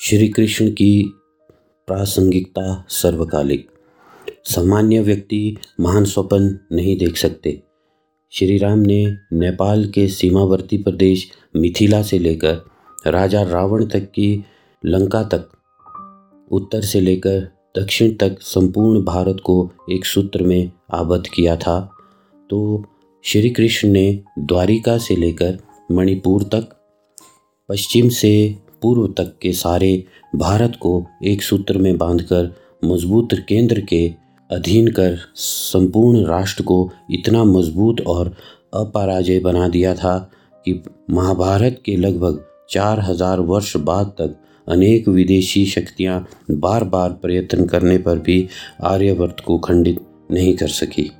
श्री कृष्ण की प्रासंगिकता सर्वकालिक। सामान्य व्यक्ति महान स्वप्न नहीं देख सकते। श्री राम ने नेपाल के सीमावर्ती प्रदेश मिथिला से लेकर राजा रावण तक की लंका तक, उत्तर से लेकर दक्षिण तक संपूर्ण भारत को एक सूत्र में आबद्ध किया था। तो श्री कृष्ण ने द्वारिका से लेकर मणिपुर तक, पश्चिम से पूर्व तक के सारे भारत को एक सूत्र में बांधकर मज़बूत केंद्र के अधीन कर संपूर्ण राष्ट्र को इतना मज़बूत और अपराजय बना दिया था कि महाभारत के लगभग चार हज़ार वर्ष बाद तक अनेक विदेशी शक्तियाँ बार बार प्रयत्न करने पर भी आर्यवर्त को खंडित नहीं कर सकी।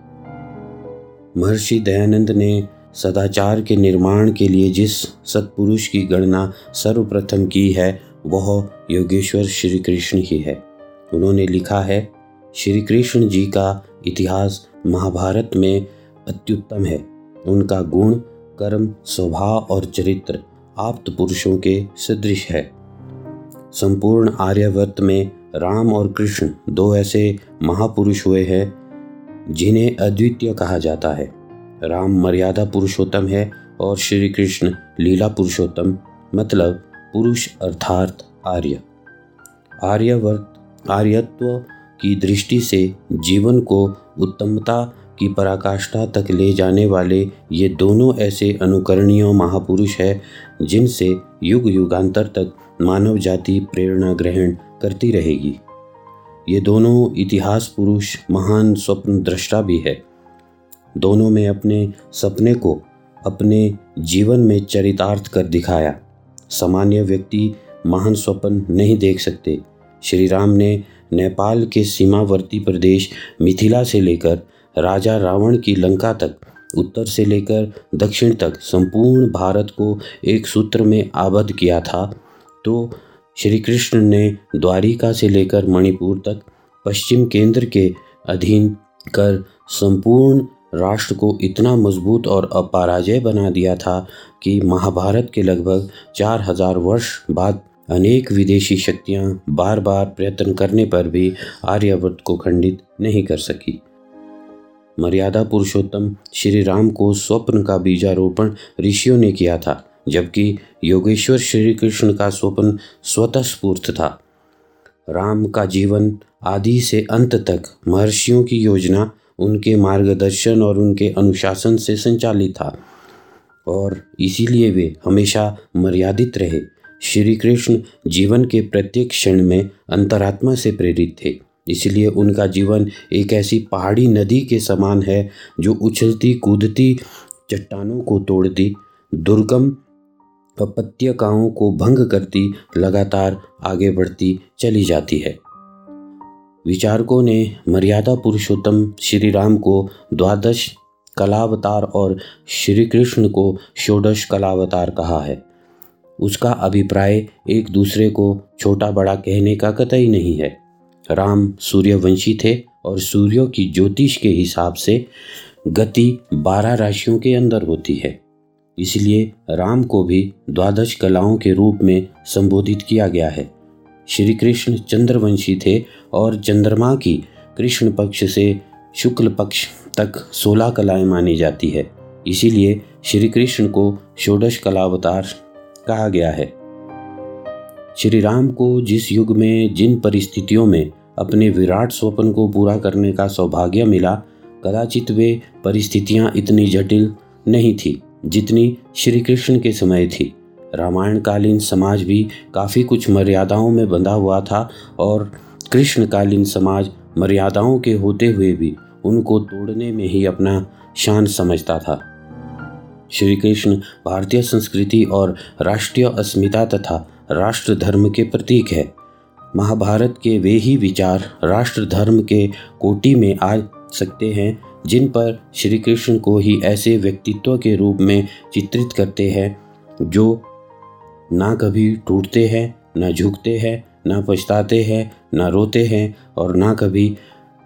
महर्षि दयानंद ने सदाचार के निर्माण के लिए जिस सत्पुरुष की गणना सर्वप्रथम की है, वह योगेश्वर श्री कृष्ण ही है। उन्होंने लिखा है श्री कृष्ण जी का इतिहास महाभारत में अत्युत्तम है। उनका गुण, कर्म, स्वभाव और चरित्र आप्त पुरुषों के सदृश है। संपूर्ण आर्यवर्त में राम और कृष्ण दो ऐसे महापुरुष हुए हैं, जिन्हें अद्वितीय कहा जाता है। राम मर्यादा पुरुषोत्तम है और श्री कृष्ण लीला पुरुषोत्तम मतलब पुरुष अर्थात आर्य। आर्यवर्त, आर्यत्व की दृष्टि से जीवन को उत्तमता की पराकाष्ठा तक ले जाने वाले ये दोनों ऐसे अनुकरणीय महापुरुष हैं, जिनसे युग युगांतर तक मानव जाति प्रेरणा ग्रहण करती रहेगी। ये दोनों इतिहास पुरुष, महान स्वप्न दृष्टा भी है। दोनों में अपने सपने को अपने जीवन में चरितार्थ कर दिखाया। सामान्य व्यक्ति महान स्वप्न नहीं देख सकते। श्री राम ने नेपाल के सीमावर्ती प्रदेश मिथिला से लेकर राजा रावण की लंका तक, उत्तर से लेकर दक्षिण तक संपूर्ण भारत को एक सूत्र में आबद्ध किया था। तो श्री कृष्ण ने द्वारिका से लेकर मणिपुर तक पश्चिम केंद्र के अधीन कर संपूर्ण राष्ट्र को इतना मज़बूत और अपराजय बना दिया था कि महाभारत के लगभग चार हज़ार वर्ष बाद अनेक विदेशी शक्तियाँ बार बार प्रयत्न करने पर भी आर्यवर्त को खंडित नहीं कर सकी। मर्यादा पुरुषोत्तम श्री राम को स्वप्न का बीजारोपण ऋषियों ने किया था, जबकि योगेश्वर श्री कृष्ण का स्वप्न स्वतः स्फूर्त था। राम का जीवन आदि से अंत तक महर्षियों की योजना उनके मार्गदर्शन और उनके अनुशासन से संचालित था। और इसीलिए वे हमेशा मर्यादित रहे। श्री कृष्ण जीवन के प्रत्येक क्षण में अंतरात्मा से प्रेरित थे। इसलिए उनका जीवन एक ऐसी पहाड़ी नदी के समान है, जो उछलती, कूदती, चट्टानों को तोड़ती, दुर्गम उपत्यकाओं को भंग करती, लगातार आगे बढ़ती, चली जाती है। विचारकों ने मर्यादा पुरुषोत्तम श्री राम को द्वादश कलावतार और श्री कृष्ण को षोडश कलावतार कहा है। उसका अभिप्राय एक दूसरे को छोटा बड़ा कहने का कतई नहीं है। राम सूर्यवंशी थे और सूर्यों की ज्योतिष के हिसाब से गति बारह राशियों के अंदर होती है। इसलिए राम को भी द्वादश कलाओं के रूप में संबोधित किया गया है। श्री कृष्ण चंद्रवंशी थे और चंद्रमा की कृष्ण पक्ष से शुक्ल पक्ष तक सोलह कलाएँ मानी जाती है। इसीलिए श्री कृष्ण को षोडश कलावतार कहा गया है। श्री राम को जिस युग में, जिन परिस्थितियों में अपने विराट स्वप्न को पूरा करने का सौभाग्य मिला, कदाचित वे परिस्थितियाँ इतनी जटिल नहीं थी जितनी श्री कृष्ण के समय थी। रामायणकालीन समाज भी काफ़ी कुछ मर्यादाओं में बंधा हुआ था और कृष्णकालीन समाज मर्यादाओं के होते हुए भी उनको तोड़ने में ही अपना शान समझता था। श्री कृष्ण भारतीय संस्कृति और राष्ट्रीय अस्मिता तथा राष्ट्र धर्म के प्रतीक है। महाभारत के वे ही विचार राष्ट्र धर्म के कोटि में आ सकते हैं, जिन पर श्री कृष्ण को ही ऐसे व्यक्तित्व के रूप में चित्रित करते हैं, जो ना कभी टूटते हैं, ना झुकते हैं, ना पछताते हैं, ना रोते हैं और ना कभी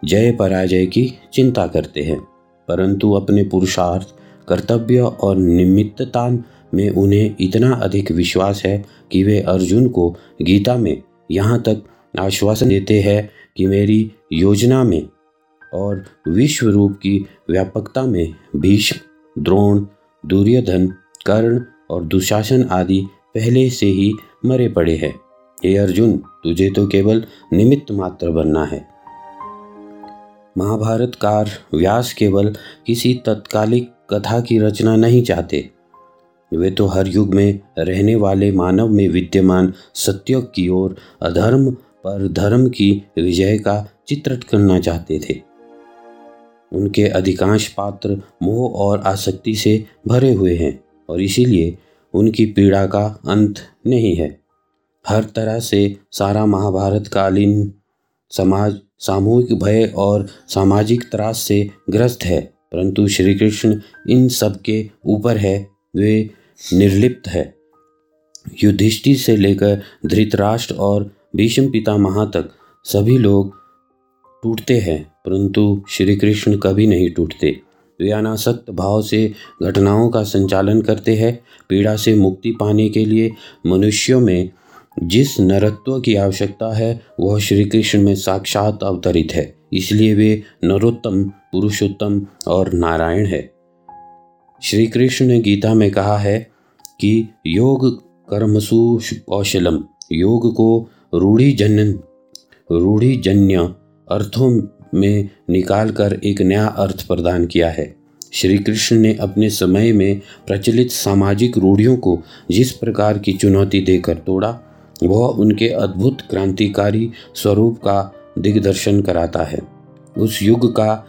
जय पराजय की चिंता करते हैं। परंतु अपने पुरुषार्थ, कर्तव्य और निमित्तता में उन्हें इतना अधिक विश्वास है कि वे अर्जुन को गीता में यहाँ तक आश्वासन देते हैं कि मेरी योजना में और विश्व रूप की व्यापकता में भीष्म, द्रोण, दुर्योधन, कर्ण और दुशासन आदि पहले से ही मरे पड़े हैं। हे अर्जुन, तुझे तो केवल निमित्त मात्र बनना है। महाभारतकार व्यास केवल किसी तत्कालिक कथा की रचना नहीं चाहते। वे तो हर युग में रहने वाले मानव में विद्यमान सत्य की ओर अधर्म पर धर्म की विजय का चित्रित करना चाहते थे। उनके अधिकांश पात्र मोह और आसक्ति से भरे हुए हैं और इसीलिए उनकी पीड़ा का अंत नहीं है। हर तरह से सारा महाभारत कालीन समाज सामूहिक भय और सामाजिक त्रास से ग्रस्त है, परंतु श्री कृष्ण इन सब के ऊपर है, वे निर्लिप्त है। युधिष्ठिर से लेकर धृतराष्ट्र और भीष्म पितामह तक सभी लोग टूटते हैं, परंतु श्री कृष्ण कभी नहीं टूटते। वे भाव से घटनाओं का संचालन करते हैं। पीड़ा से मुक्ति पाने के लिए मनुष्यों में जिस नरत्व की आवश्यकता है, वह श्री कृष्ण में साक्षात अवतरित है। इसलिए वे नरोत्तम, पुरुषोत्तम और नारायण है। श्री कृष्ण ने गीता में कहा है कि योग कर्मसु कौशलम, योग को रूढ़ीजन्य रूढ़ीजन्य अर्थों में निकालकर एक नया अर्थ प्रदान किया है। श्री कृष्ण ने अपने समय में प्रचलित सामाजिक रूढ़ियों को जिस प्रकार की चुनौती देकर तोड़ा, वह उनके अद्भुत क्रांतिकारी स्वरूप का दिग्दर्शन कराता है। उस युग का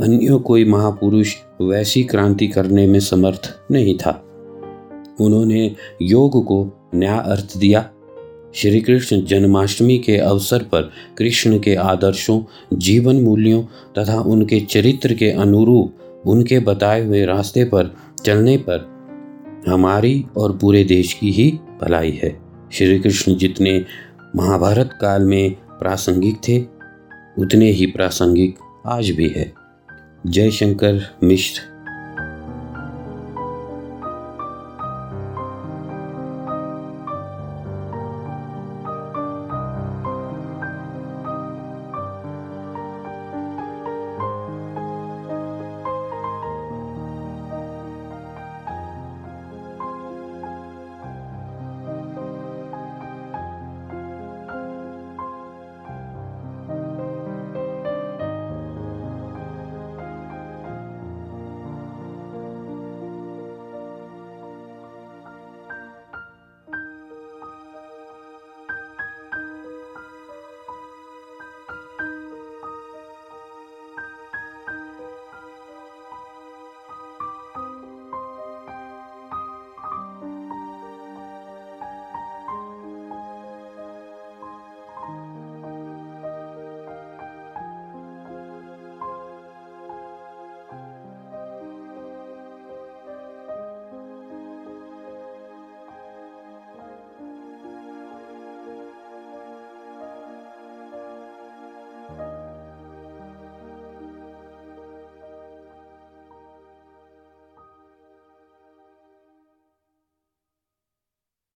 अन्य कोई महापुरुष वैसी क्रांति करने में समर्थ नहीं था। उन्होंने योग को नया अर्थ दिया। श्री कृष्ण जन्माष्टमी के अवसर पर कृष्ण के आदर्शों, जीवन मूल्यों तथा उनके चरित्र के अनुरूप उनके बताए हुए रास्ते पर चलने पर हमारी और पूरे देश की ही भलाई है। श्री कृष्ण जितने महाभारत काल में प्रासंगिक थे, उतने ही प्रासंगिक आज भी है। जय शंकर मिश्र।